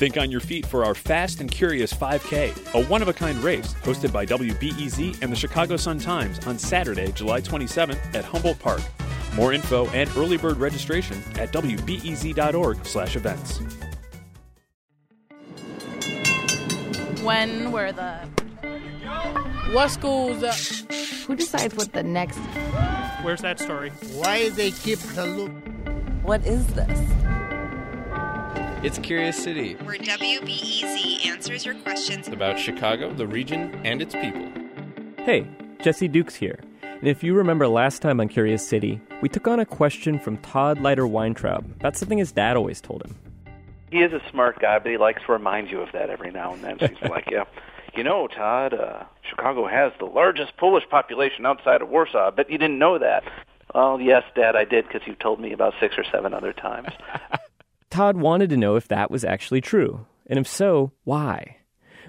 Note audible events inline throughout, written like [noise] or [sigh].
Think on your feet for our Fast and Curious 5K, a one of a kind race hosted by WBEZ and the Chicago Sun-Times on Saturday, July 27th at Humboldt Park. More info and early bird registration at wbez.org/events. When were the What schools? Uh, Who decides what the next? where's that story? Why they keep the loop? What is this? It's Curious City. where WBEZ answers your questions about Chicago, the region, and its people. Hey, Jesse Dukes here. And if you remember last time on Curious City, we took on a question from Todd Leiter Weintraub about something his dad always told him. he is a smart guy, but he likes to remind you of that every now and then. So he's [laughs] like, yeah, you know, Todd, uh, Chicago has the largest Polish population outside of Warsaw. I bet you didn't know that. Well, yes, Dad, I did because you've told me about six or seven other times. [laughs] Todd wanted to know if that was actually true, and if so, why.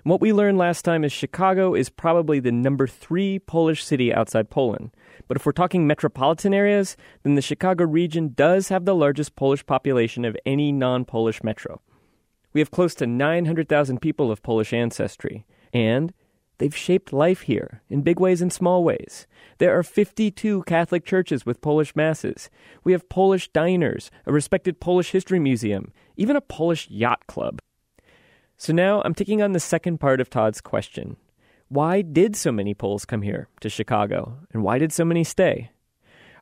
And what we learned last time is Chicago is probably the number three Polish city outside Poland. But if we're talking metropolitan areas, then the Chicago region does have the largest Polish population of any non Polish metro. We have close to 900,000 people of Polish ancestry, and they've shaped life here in big ways and small ways. There are 52 Catholic churches with Polish masses. We have Polish diners, a respected Polish history museum, even a Polish yacht club. So now I'm taking on the second part of Todd's question. Why did so many Poles come here to Chicago, and why did so many stay?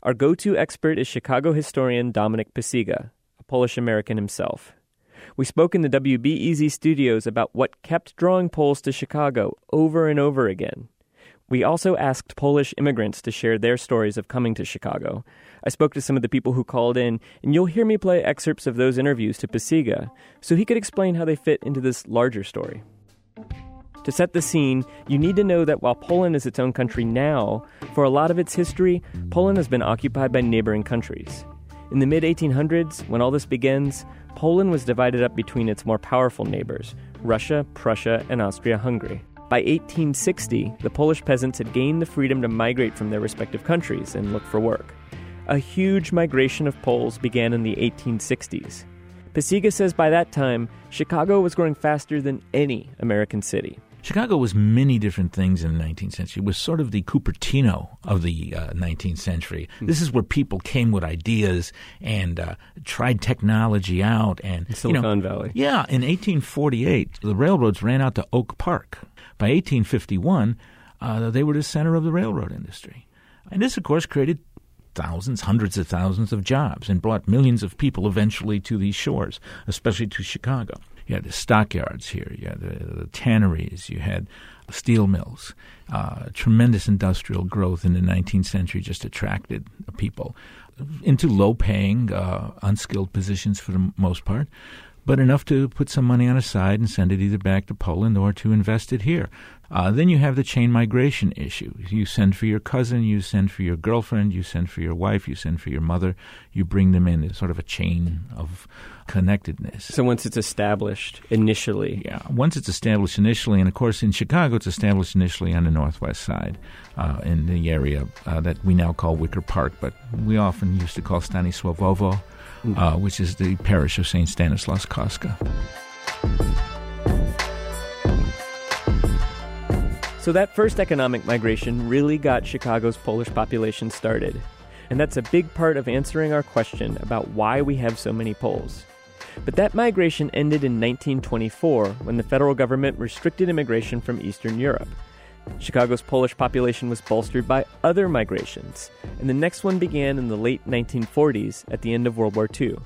Our go to expert is Chicago historian Dominic Pacyga, a Polish American himself. We spoke in the WBEZ studios about what kept drawing Poles to Chicago over and over again. We also asked Polish immigrants to share their stories of coming to Chicago. I spoke to some of the people who called in, and you'll hear me play excerpts of those interviews to Pacyga so he could explain how they fit into this larger story. To set the scene, you need to know that while Poland is its own country now, for a lot of its history, Poland has been occupied by neighboring countries. In the mid 1800s, when all this begins, Poland was divided up between its more powerful neighbors Russia, Prussia, and Austria Hungary. By 1860, the Polish peasants had gained the freedom to migrate from their respective countries and look for work. A huge migration of Poles began in the 1860s. Pacyga says by that time, Chicago was growing faster than any American city. Chicago was many different things in the 19th century. It was sort of the Cupertino of the uh, 19th century. Hmm. This is where people came with ideas and uh, tried technology out. And you know, Silicon Valley. Yeah, in 1848, the railroads ran out to Oak Park. By 1851, uh, they were the center of the railroad industry. And this, of course, created thousands, hundreds of thousands of jobs and brought millions of people eventually to these shores, especially to Chicago. You had the stockyards here, you had the, the tanneries, you had steel mills. Uh, tremendous industrial growth in the 19th century just attracted people into low paying, uh, unskilled positions for the most part, but enough to put some money on a side and send it either back to Poland or to invest it here. Uh, then you have the chain migration issue. You send for your cousin, you send for your girlfriend, you send for your wife, you send for your mother. You bring them in. It's sort of a chain of connectedness. So once it's established initially, Yeah, once it's established initially, and of course in Chicago, it's established initially on the northwest side, uh, in the area uh, that we now call Wicker Park, but we often used to call Stanisławowo, uh, which is the parish of St. Stanislaus Kostka. So that first economic migration really got Chicago's Polish population started. And that's a big part of answering our question about why we have so many Poles. But that migration ended in 1924 when the federal government restricted immigration from Eastern Europe. Chicago's Polish population was bolstered by other migrations, and the next one began in the late 1940s at the end of World War II,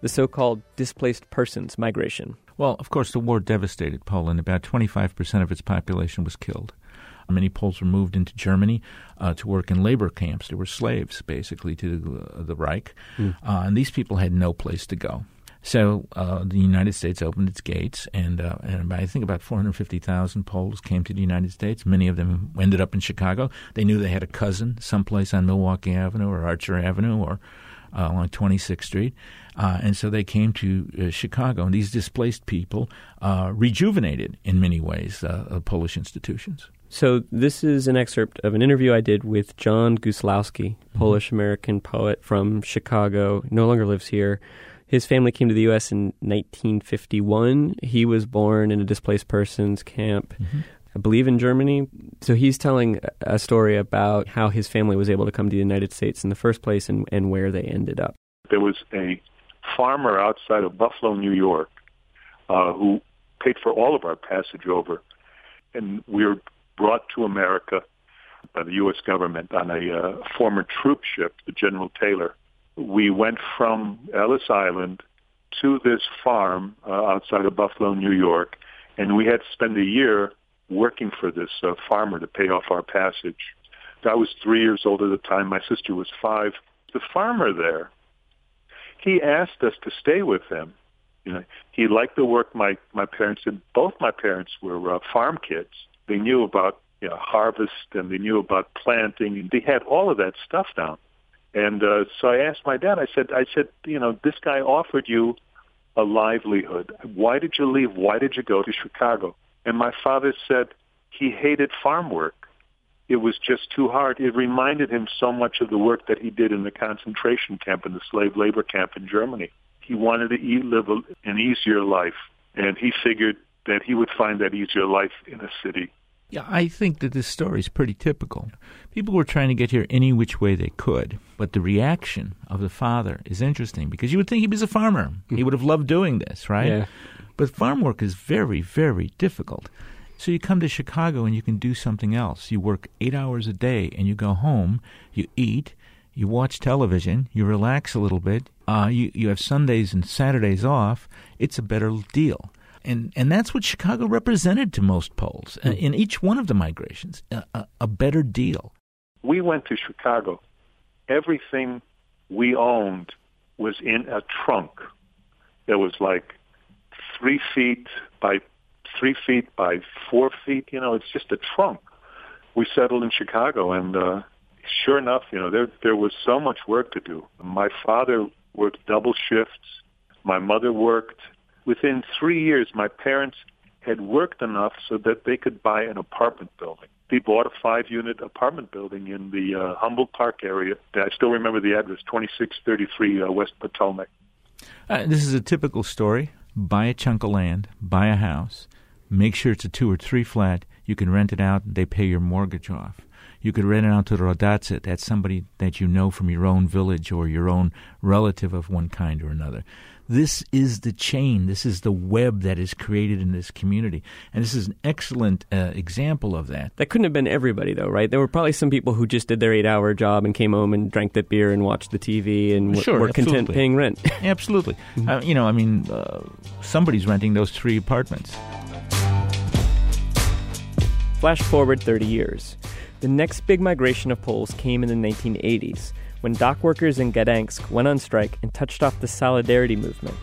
the so called displaced persons migration. Well, of course, the war devastated Poland. About 25% of its population was killed. Many Poles were moved into Germany uh, to work in labor camps. They were slaves, basically, to uh, the Reich. Hmm. Uh, and these people had no place to go. So uh, the United States opened its gates, and, uh, and I think about 450,000 Poles came to the United States. Many of them ended up in Chicago. They knew they had a cousin someplace on Milwaukee Avenue or Archer Avenue or uh, along 26th Street. Uh, and so they came to uh, Chicago, and these displaced people uh, rejuvenated in many ways uh, Polish institutions. So this is an excerpt of an interview I did with John Guzlowski, mm-hmm. Polish American poet from Chicago, no longer lives here. His family came to the U.S. in 1951. He was born in a displaced persons camp, mm-hmm. I believe in Germany. So he's telling a story about how his family was able to come to the United States in the first place and, and where they ended up. There was a farmer outside of Buffalo, New York, uh, who paid for all of our passage over. And we were brought to America by the U.S. government on a uh, former troop ship, the General Taylor. We went from Ellis Island to this farm uh, outside of Buffalo, New York, and we had to spend a year working for this uh, farmer to pay off our passage. I was three years old at the time. My sister was five. The farmer there, he asked us to stay with him. You know, he liked the work my my parents did. Both my parents were uh, farm kids, they knew about you know, harvest and they knew about planting and they had all of that stuff down. And uh, so I asked my dad. I said, I said, you know, this guy offered you a livelihood. Why did you leave? Why did you go to Chicago? And my father said he hated farm work. It was just too hard. It reminded him so much of the work that he did in the concentration camp in the slave labor camp in Germany. He wanted to eat, live an easier life, and he figured that he would find that easier life in a city. Yeah, I think that this story is pretty typical. People were trying to get here any which way they could, but the reaction of the father is interesting because you would think he was a farmer. [laughs] He would have loved doing this, right? Yeah. But farm work is very, very difficult. So you come to Chicago and you can do something else. You work eight hours a day and you go home, you eat, you watch television, you relax a little bit, uh, you, you have Sundays and Saturdays off. It's a better deal and and that's what Chicago represented to most Poles mm. in each one of the migrations, a, a, a better deal. We went to Chicago. Everything we owned was in a trunk that was like three feet by three feet by four feet. You know, it's just a trunk. We settled in Chicago, and uh, sure enough, you know, there there was so much work to do. My father worked double shifts. My mother worked Within three years, my parents had worked enough so that they could buy an apartment building. They bought a five-unit apartment building in the uh, Humboldt Park area. I still remember the address, 2633 uh, West Potomac. Uh, this is a typical story. Buy a chunk of land, buy a house, make sure it's a two or three flat. You can rent it out, and they pay your mortgage off. You could rent it out to the rodacy, that's somebody that you know from your own village or your own relative of one kind or another. This is the chain. This is the web that is created in this community. And this is an excellent uh, example of that. That couldn't have been everybody, though, right? There were probably some people who just did their eight hour job and came home and drank that beer and watched the TV and sure, were content paying rent. [laughs] absolutely. Mm-hmm. Uh, you know, I mean, uh, somebody's renting those three apartments. Flash forward 30 years. The next big migration of Poles came in the 1980s when dock workers in Gdansk went on strike and touched off the Solidarity movement.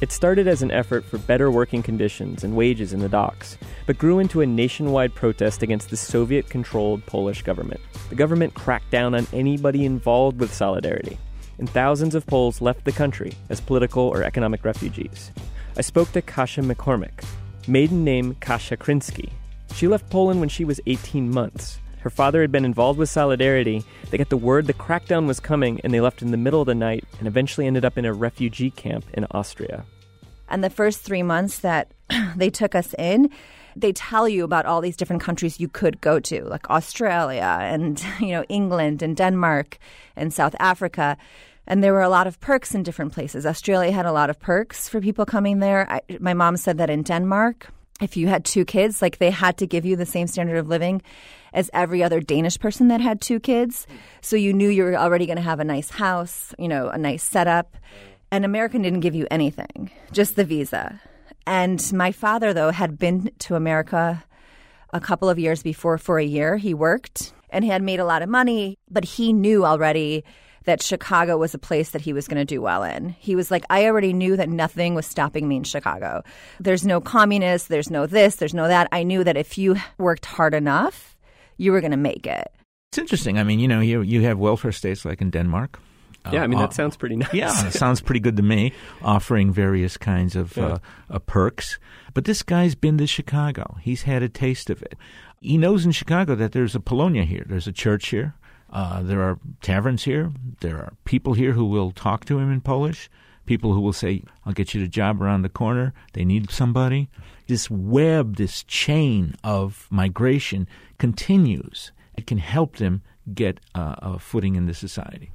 It started as an effort for better working conditions and wages in the docks, but grew into a nationwide protest against the Soviet controlled Polish government. The government cracked down on anybody involved with Solidarity, and thousands of Poles left the country as political or economic refugees. I spoke to Kasia McCormick, maiden name Kasia Krinsky. She left Poland when she was 18 months her father had been involved with Solidarity. They got the word the crackdown was coming, and they left in the middle of the night and eventually ended up in a refugee camp in Austria. And the first three months that [clears throat] they took us in, they tell you about all these different countries you could go to, like Australia and [laughs] you know England and Denmark and South Africa. And there were a lot of perks in different places. Australia had a lot of perks for people coming there. I, my mom said that in Denmark, if you had two kids, like they had to give you the same standard of living as every other Danish person that had two kids. So you knew you were already going to have a nice house, you know, a nice setup. And American didn't give you anything, just the visa. And my father, though, had been to America a couple of years before for a year. He worked and he had made a lot of money, but he knew already that Chicago was a place that he was going to do well in. He was like, I already knew that nothing was stopping me in Chicago. There's no communists, there's no this, there's no that. I knew that if you worked hard enough, you were going to make it. It's interesting. I mean, you know, you you have welfare states like in Denmark. Yeah, I mean, Uh, that sounds pretty nice. Yeah, it [laughs] sounds pretty good to me, offering various kinds of Yeah. uh, uh, perks. But this guy's been to Chicago. He's had a taste of it. He knows in Chicago that there's a Polonia here, there's a church here, uh, there are taverns here, there are people here who will talk to him in Polish, people who will say, I'll get you a job around the corner, they need somebody. This web, this chain of migration continues. It can help them get uh, a footing in the society.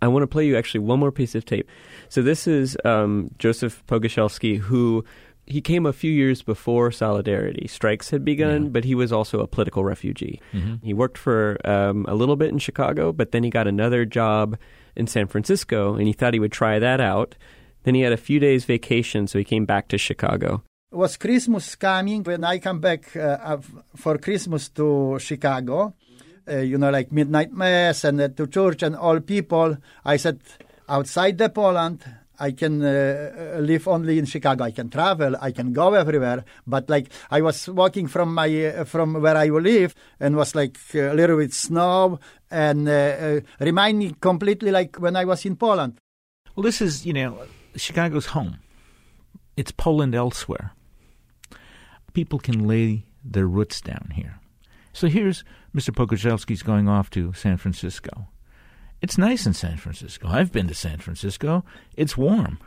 I want to play you actually one more piece of tape. So this is um, Joseph Pogorzelski, who he came a few years before Solidarity strikes had begun, but he was also a political refugee. Mhm. He worked for um, a little bit in Chicago, but then he got another job in San Francisco, and he thought he would try that out. Then he had a few days vacation, so he came back to Chicago. It was Christmas coming when I come back uh, for Christmas to Chicago. Uh, you know, like midnight mass and uh, to church and all people. I said, outside the Poland, I can uh, uh, live only in Chicago. I can travel. I can go everywhere. But like I was walking from my uh, from where I live and was like a little bit snow and uh, uh, remind me completely like when I was in Poland. Well, this is, you know, Chicago's home. It's Poland elsewhere. People can lay their roots down here. So here's Mr. Pogorzelski's going off to San Francisco. It's nice in San Francisco. I've been to San Francisco. It's warm.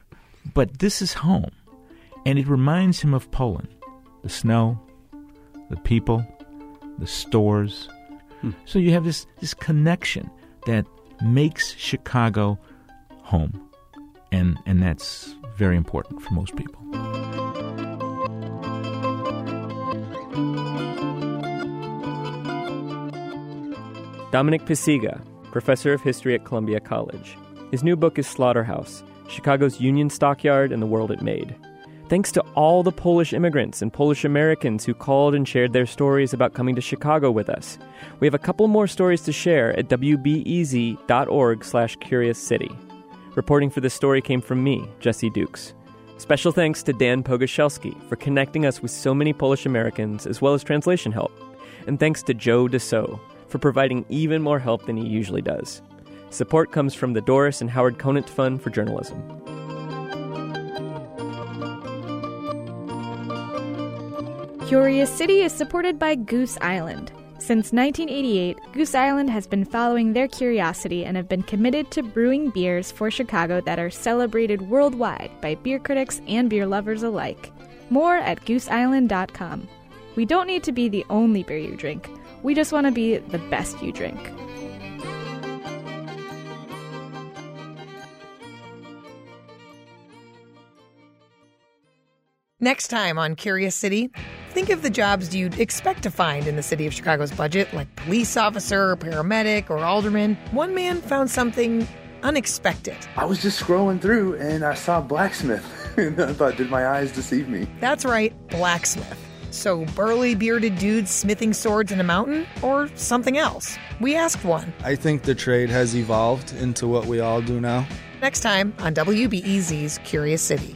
But this is home. And it reminds him of Poland. The snow, the people, the stores. Hmm. So you have this, this connection that makes Chicago home. And, and that's very important for most people. Dominic Pacyga, professor of history at Columbia College. His new book is Slaughterhouse Chicago's Union Stockyard and the World It Made. Thanks to all the Polish immigrants and Polish Americans who called and shared their stories about coming to Chicago with us. We have a couple more stories to share at wbez.org slash curious city. Reporting for this story came from me, Jesse Dukes. Special thanks to Dan Pogorzelski for connecting us with so many Polish Americans as well as translation help. And thanks to Joe DeCeault for providing even more help than he usually does. Support comes from the Doris and Howard Conant Fund for Journalism. Curious City is supported by Goose Island. Since 1988, Goose Island has been following their curiosity and have been committed to brewing beers for Chicago that are celebrated worldwide by beer critics and beer lovers alike. More at gooseisland.com. We don't need to be the only beer you drink, we just want to be the best you drink. Next time on Curious City, think of the jobs you'd expect to find in the city of Chicago's budget, like police officer, paramedic, or alderman. One man found something unexpected. I was just scrolling through and I saw blacksmith. [laughs] and I thought, did my eyes deceive me? That's right, blacksmith. So, burly bearded dudes smithing swords in a mountain, or something else? We asked one. I think the trade has evolved into what we all do now. Next time on WBEZ's Curious City.